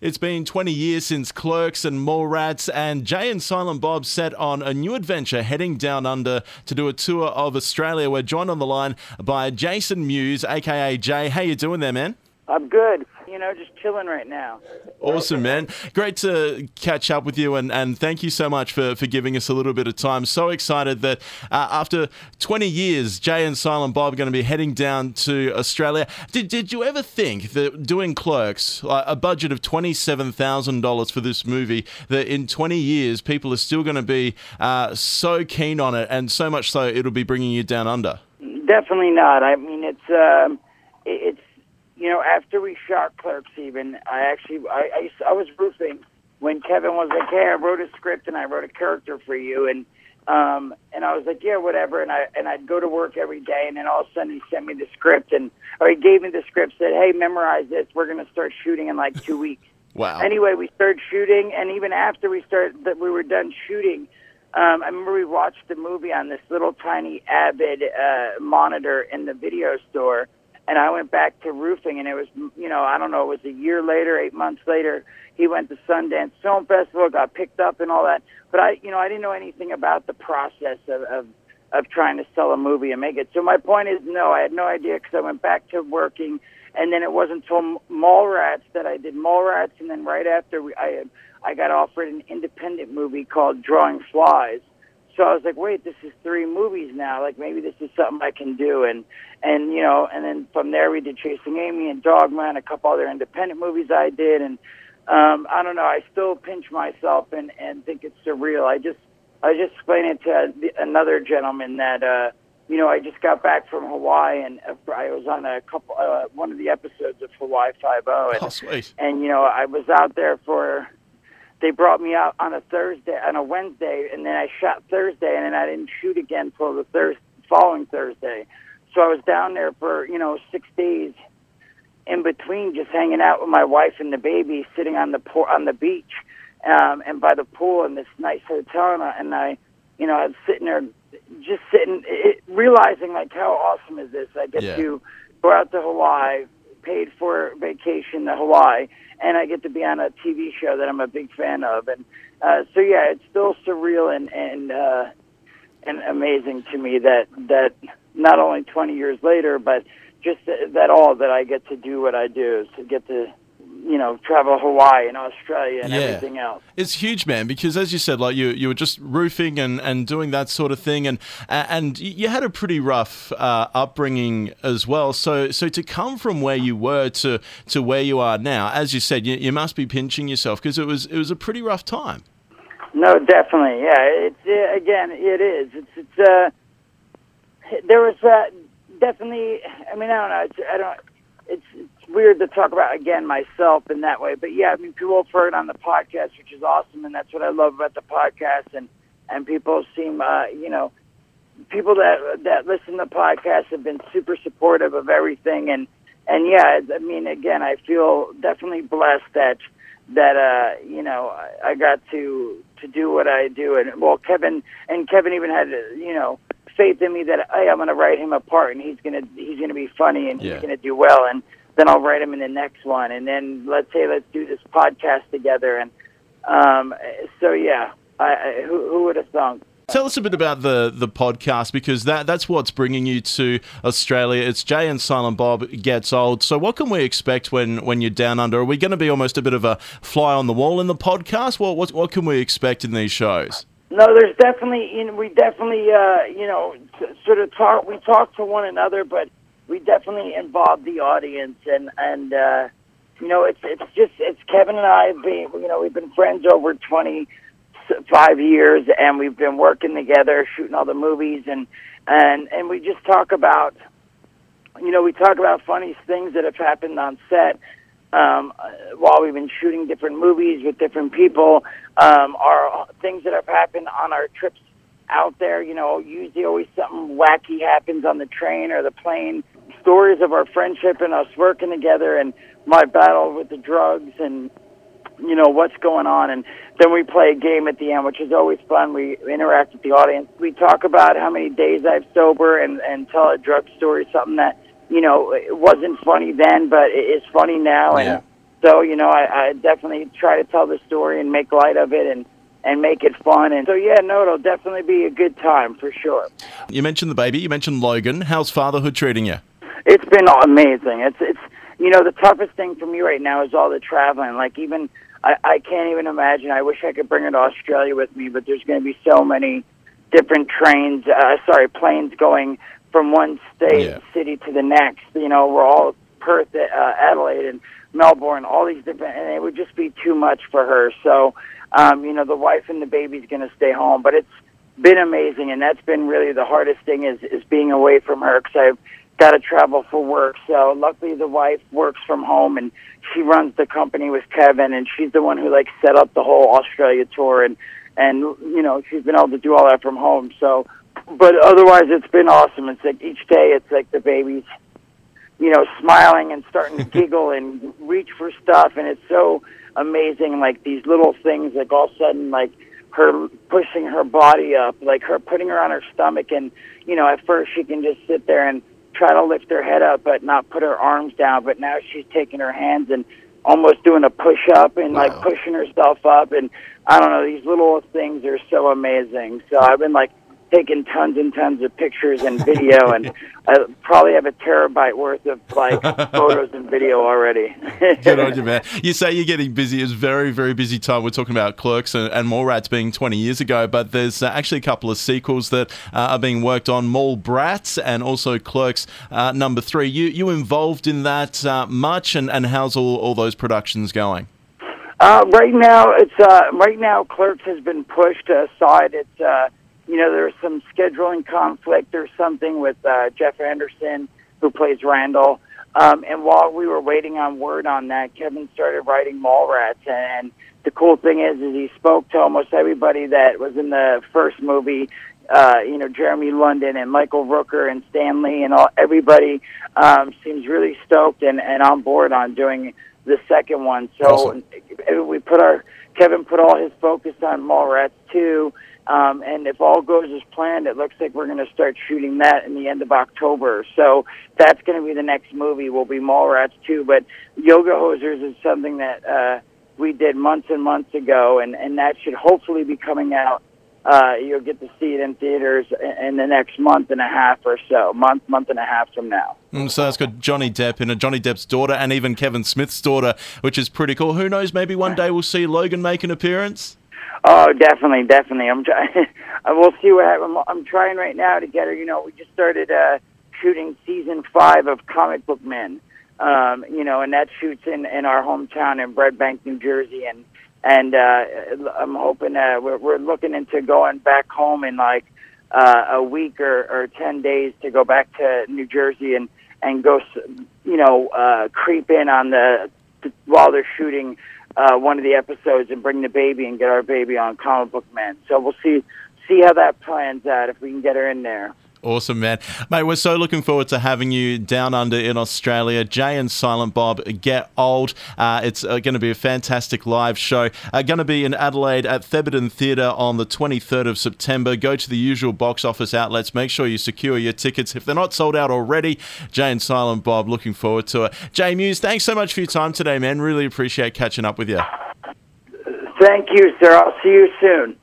It's been 20 years since Clerks and Mallrats, and Jay and Silent Bob set on a new adventure heading down under to do a tour of Australia. We're joined on the line by Jason Mewes, aka Jay. How you doing there, man? I'm good. You know, just chilling right now. Awesome, man. Great to catch up with you, and, and thank you so much for, for giving us a little bit of time. So excited that uh, after 20 years, Jay and Silent Bob are going to be heading down to Australia. Did, did you ever think that doing Clerks, a budget of $27,000 for this movie, that in 20 years, people are still going to be uh, so keen on it, and so much so it'll be bringing you down under? Definitely not. I mean, it's. Um, it's you know, after we shot Clerks, even I actually I I, used, I was roofing when Kevin was like, "Hey, I wrote a script and I wrote a character for you," and um, and I was like, "Yeah, whatever." And I and I'd go to work every day, and then all of a sudden he sent me the script, and or he gave me the script, said, "Hey, memorize this. We're gonna start shooting in like two weeks." Wow. Anyway, we started shooting, and even after we started that we were done shooting. Um, I remember we watched the movie on this little tiny Avid uh, monitor in the video store, and I went back to roofing, and it was, you know, I don't know, it was a year later, eight months later. He went to Sundance Film Festival, got picked up, and all that. But I, you know, I didn't know anything about the process of of, of trying to sell a movie and make it. So my point is, no, I had no idea because I went back to working, and then it wasn't until Mallrats that I did Mallrats, and then right after we, I I got offered an independent movie called Drawing Flies so I was like, wait, this is three movies now. Like maybe this is something I can do. And and you know, and then from there we did Chasing Amy and Dogma and a couple other independent movies I did. And um, I don't know, I still pinch myself and and think it's surreal. I just I just explained it to another gentleman that. uh you know, I just got back from Hawaii, and I was on a couple, uh, one of the episodes of Hawaii Five O, and, oh, sweet. and you know, I was out there for they brought me out on a Thursday, on a Wednesday, and then I shot Thursday, and then I didn't shoot again till the thir- following Thursday. So I was down there for you know six days in between, just hanging out with my wife and the baby, sitting on the por- on the beach, um, and by the pool in this nice hotel, and I, and I, you know, I was sitting there, just sitting, it, realizing like how awesome is this? I get Yeah. to go out to Hawaii, paid for vacation to Hawaii, and I get to be on a TV show that I'm a big fan of, and uh, so yeah, it's still surreal and and uh, and amazing to me that that not only 20 years later, but just that, all that I get to do what I do to get to you know travel Hawaii and Australia and Yeah. everything else. It's huge, man, because as you said, like you, you were just roofing and, and doing that sort of thing, and and you had a pretty rough uh, upbringing as well. So so to come from where you were to to where you are now, as you said, you, you must be pinching yourself because it was it was a pretty rough time. No, definitely. Yeah, it's uh, again, it is. It's it's uh, there was uh, definitely. I mean, I don't know. It's, I don't. It's weird to talk about again myself in that way, but yeah, I mean, people have heard on the podcast, which is awesome, and that's what I love about the podcast, and and people seem, uh, you know, people that that listen to the podcast have been super supportive of everything, and and yeah, I mean, again, I feel definitely blessed that that uh you know I, I got to to do what I do and well Kevin and Kevin even had you know faith in me that hey I'm going to write him a part and he's going to he's going to be funny and Yeah. he's going to do well and then I'll write them in the next one and then let's say let's do this podcast together and um so yeah I, I who, who would have thunk Tell us a bit about the the podcast because that that's what's bringing you to Australia. It's Jay and Silent Bob gets old. So what can we expect when when you're down under? Are we going to be almost a bit of a fly on the wall in the podcast? What what what can we expect in these shows? No, there's definitely, you know, we definitely, uh, you know, sort of talk. We talk to one another, but we definitely involve the audience, and and uh, you know, it's it's just it's Kevin and I. Have been, you know, we've been friends over twenty five years, and we've been working together, shooting all the movies, and and and we just talk about, you know, we talk about funny things that have happened on set um, while we've been shooting different movies with different people, um, are things that have happened on our trips out there. You know, usually always something wacky happens on the train or the plane. Stories of our friendship and us working together, and my battle with the drugs, and you know what's going on. And then we play a game at the end, which is always fun. We interact with the audience. We talk about how many days I've sober, and and tell a drug story, something that you know it wasn't funny then, but it is funny now. And Yeah. So you know, I, I definitely try to tell the story and make light of it and and make it fun. And so yeah, no, it'll definitely be a good time for sure. You mentioned the baby. You mentioned Logan. How's fatherhood treating you? It's been amazing. It's it's you know the toughest thing for me right now is all the traveling. Like even I, I can't even imagine. I wish I could bring her to Australia with me, but there's going to be so many different trains. Uh, sorry, planes going from one state Yeah. city to the next. You know, we're all Perth, uh, Adelaide, and Melbourne. All these different, and it would just be too much for her. So, um, you know, the wife and the baby's going to stay home, but it's been amazing, and that's been really the hardest thing is is being away from her because I've got to travel for work. So luckily, the wife works from home, and she runs the company with Kevin, and she's the one who like set up the whole Australia tour, and and you know she's been able to do all that from home. So, but otherwise, it's been awesome. It's like each day, it's like the baby's you know, smiling and starting to giggle and reach for stuff, and it's so amazing. Like these little things, like all of a sudden, like her pushing her body up, like her putting her on her stomach, and you know, at first she can just sit there and try to lift her head up, but not put her arms down. But now she's taking her hands and almost doing a push up and like pushing herself up, and I don't know, these little things are so amazing. So I've been like taking tons and tons of pictures and video, and I probably have a terabyte worth of like photos and video already. Good on you, man. You say you're getting busy. It's very, very busy time. We're talking about Clerks and, and Mallrats being 20 years ago, but there's uh, actually a couple of sequels that uh, are being worked on Mall Brats and also Clerks uh, number three. You you involved in that uh, much, and, and how's all, all those productions going? Uh, right now, it's uh, right now. Clerks has been pushed aside. It's uh, you know there's some scheduling conflict or something with uh, Jeff Anderson who plays Randall. Um, and while we were waiting on word on that, Kevin started writing Mallrats. And, and the cool thing is, is he spoke to almost everybody that was in the first movie. Uh, you know, Jeremy London and Michael Rooker and Stanley and all everybody um, seems really stoked and, and on board on doing the second one. So Awesome. we put our Kevin put all his focus on Mallrats two, um, and if all goes as planned, it looks like we're going to start shooting that in the end of October. So that's going to be the next movie. Will be Mallrats two, but Yoga Hosers is something that uh, we did months and months ago, and and that should hopefully be coming out. Uh, you'll get to see it in theaters in, in the next month and a half or so, month month and a half from now. Mm, So that's got Johnny Depp in it, Johnny Depp's daughter, and even Kevin Smith's daughter, which is pretty cool. Who knows? Maybe one day we'll see Logan make an appearance. Oh, definitely, definitely. I'm trying. we'll see what happens. I'm, I'm trying right now to get her. You know, we just started uh, shooting season five of Comic Book Men. Um, you know, and that shoots in in our hometown in Red Bank, New Jersey, and and uh, I'm hoping uh, we're we're looking into going back home in like uh, a week or, or ten days to go back to New Jersey and and go, you know, uh, creep in on the while they're shooting uh, one of the episodes and bring the baby and get our baby on Comic Book Man. So we'll see see how that plans out if we can get her in there. Awesome, man. Mate, we're so looking forward to having you down under in Australia. Jay and Silent Bob Get Old. Uh, it's uh, going to be a fantastic live show. Uh, going to be in Adelaide at Thebarton Theatre on the 23rd of September. Go to the usual box office outlets. Make sure you secure your tickets. If they're not sold out already, Jay and Silent Bob, looking forward to it. Jay Mewes, thanks so much for your time today, man. Really appreciate catching up with you. Thank you, sir. I'll see you soon.